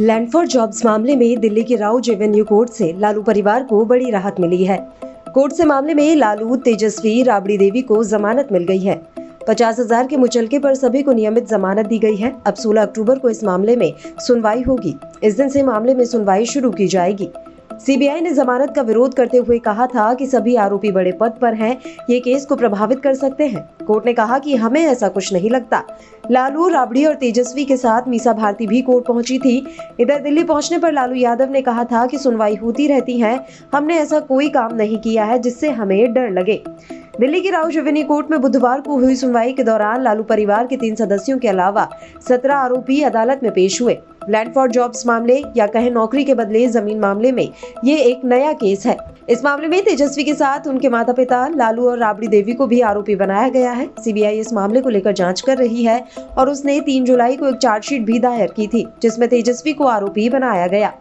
Land for jobs मामले में दिल्ली के राउ एवेन्यू कोर्ट से लालू परिवार को बड़ी राहत मिली है। कोर्ट से मामले में लालू, तेजस्वी, राबड़ी देवी को जमानत मिल गई है। पचास हज़ार के मुचलके पर सभी को नियमित जमानत दी गई है। अब 16 अक्टूबर को इस मामले में सुनवाई होगी। इस दिन से मामले में सुनवाई शुरू की जाएगी। सीबीआई ने जमानत का विरोध करते हुए कहा था कि सभी आरोपी बड़े पद पर हैं, ये केस को प्रभावित कर सकते हैं। कोर्ट ने कहा कि हमें ऐसा कुछ नहीं लगता। लालू राबड़ी और तेजस्वी के साथ मीसा भारती भी कोर्ट पहुँची थी। इधर दिल्ली पहुँचने पर लालू यादव ने कहा था कि सुनवाई होती रहती है। हमने ऐसा कोई काम नहीं किया है जिससे हमें डर लगे। दिल्ली की राउज रेवेन्यू कोर्ट में बुधवार को हुई सुनवाई के दौरान लालू परिवार के तीन सदस्यों के अलावा सत्रह आरोपी अदालत में पेश हुए। लैंड फॉर जॉब्स मामले या कहे नौकरी के बदले ज़मीन मामले में ये एक नया केस है। इस मामले में तेजस्वी के साथ उनके माता पिता लालू और राबड़ी देवी को भी आरोपी बनाया गया है। सीबीआई इस मामले को लेकर जाँच कर रही है और उसने तीन जुलाई को एक चार्जशीट भी दायर की थी, जिसमें तेजस्वी को आरोपी बनाया गया।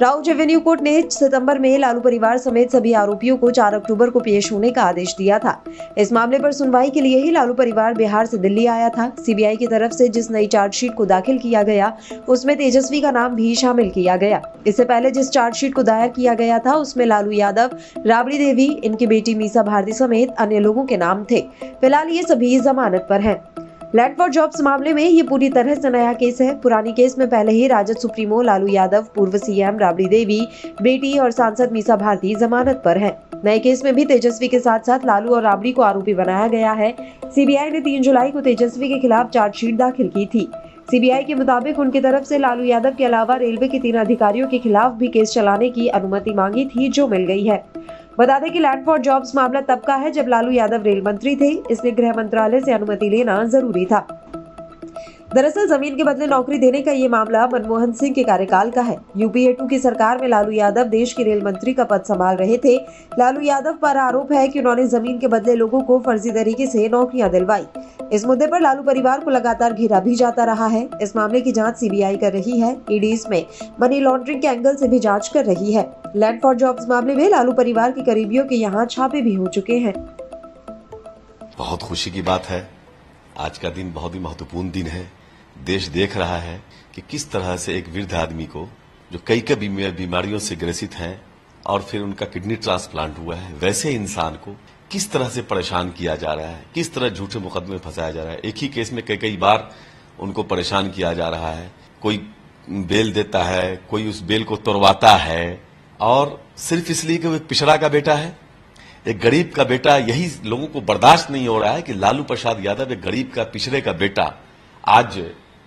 राउज एवेन्यू कोर्ट ने सितंबर में लालू परिवार समेत सभी आरोपियों को 4 अक्टूबर को पेश होने का आदेश दिया था। इस मामले पर सुनवाई के लिए ही लालू परिवार बिहार से दिल्ली आया था। सीबीआई की तरफ़ से जिस नई चार्जशीट को दाखिल किया गया, उसमें तेजस्वी का नाम भी शामिल किया गया। इससे पहले जिस चार्जशीट को दायर किया गया था, उसमें लालू यादव, राबड़ी देवी, इनकी बेटी मीसा भारती समेत अन्य लोगों के नाम थे। फ़िलहाल ये सभी जमानत पर हैं। लैंड फॉर जॉब्स मामले में ये पूरी तरह से नया केस है। पुरानी केस में पहले ही राजद सुप्रीमो, लालू यादव, पूर्व सीएम राबड़ी देवी, बेटी और सांसद मीसा भारती जमानत पर हैं। नए केस में भी तेजस्वी के साथ साथ लालू और राबड़ी को आरोपी बनाया गया है। सीबीआई ने तीन जुलाई को तेजस्वी के खिलाफ चार्जशीट दाखिल की थी। सीबीआई के मुताबिक उनकी तरफ़ से लालू यादव के अलावा रेलवे के तीन अधिकारियों के खिलाफ भी केस चलाने की अनुमति मांगी थी, जो मिल गई है। बता दें कि लैंड फॉर जॉब्स मामला तब का है जब लालू यादव रेल मंत्री थे, इसलिए गृह मंत्रालय से अनुमति लेना ज़रूरी था। दरअसल ज़मीन के बदले नौकरी देने का ये मामला मनमोहन सिंह के कार्यकाल का है। यूपीए टू की सरकार में लालू यादव देश के रेल मंत्री का पद संभाल रहे थे। लालू यादव पर आरोप है कि उन्होंने ज़मीन के बदले लोगों को फर्जी तरीके से नौकरियाँ दिलवाई। इस मुद्दे पर लालू परिवार को लगातार घेरा भी जाता रहा है। इस मामले की जाँच सीबीआई कर रही है। ईडी इसमें मनी लॉन्ड्रिंग के एंगल ऐसी भी जाँच कर रही है। लैंड फॉर जॉब्स मामले में लालू परिवार के करीबियों के यहाँ छापे भी हो चुके हैं। बहुत खुशी की बात है। आज का दिन बहुत ही महत्वपूर्ण दिन है। देश देख रहा है कि किस तरह से एक वृद्ध आदमी को, जो कई कई बीमारियों से ग्रसित हैं और फिर उनका किडनी ट्रांसप्लांट हुआ है, वैसे इंसान को किस तरह से परेशान किया जा रहा है, किस तरह झूठे मुकदमे फंसाया जा रहा है। एक ही केस में कई कई बार उनको परेशान किया जा रहा है। कोई बेल देता है, कोई उस बेल को तोड़वाता है और सिर्फ़ इसलिए कि वो एक पिछड़ा का बेटा है। एक गरीब का बेटा, यही लोगों को बर्दाश्त नहीं हो रहा है कि लालू प्रसाद यादव एक गरीब का, पिछड़े का बेटा आज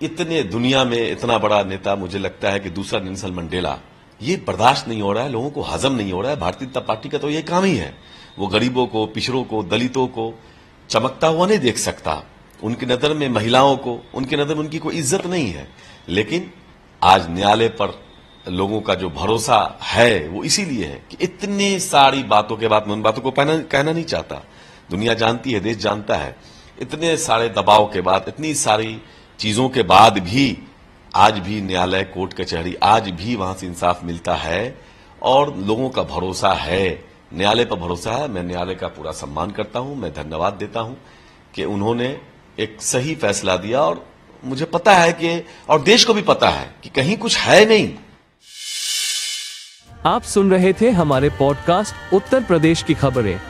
इतने दुनिया में इतना बड़ा नेता मुझे लगता है कि दूसरा नेल्सन मंडेला, ये बर्दाश्त नहीं हो रहा है, लोगों को हजम नहीं हो रहा है। भारतीय जनता पार्टी का तो ये काम ही है। वो गरीबों को, पिछड़ों को, दलितों को चमकता हुआ नहीं देख सकता। उनकी नज़र में महिलाओं को, उनकी नज़र में उनकी कोई इज़्ज़त नहीं है। लेकिन आज न्यायालय पर लोगों का जो भरोसा है, वो इसीलिए है कि इतनी सारी बातों के बाद मैं उन बातों को कहना नहीं चाहता। दुनिया जानती है, देश जानता है। इतने सारे दबाव के बाद, इतनी सारी चीज़ों के बाद भी, आज भी न्यायालय, कोर्ट कचहरी, आज भी वहाँ से इंसाफ मिलता है और लोगों का भरोसा है। न्यायालय पर भरोसा है। मैं न्यायालय का पूरा सम्मान करता हूँ। मैं धन्यवाद देता हूँ कि उन्होंने एक सही फैसला दिया और मुझे पता है कि, और देश को भी पता है कि कहीं कुछ है नहीं। आप सुन रहे थे हमारे पॉडकास्ट उत्तर प्रदेश की खबरें।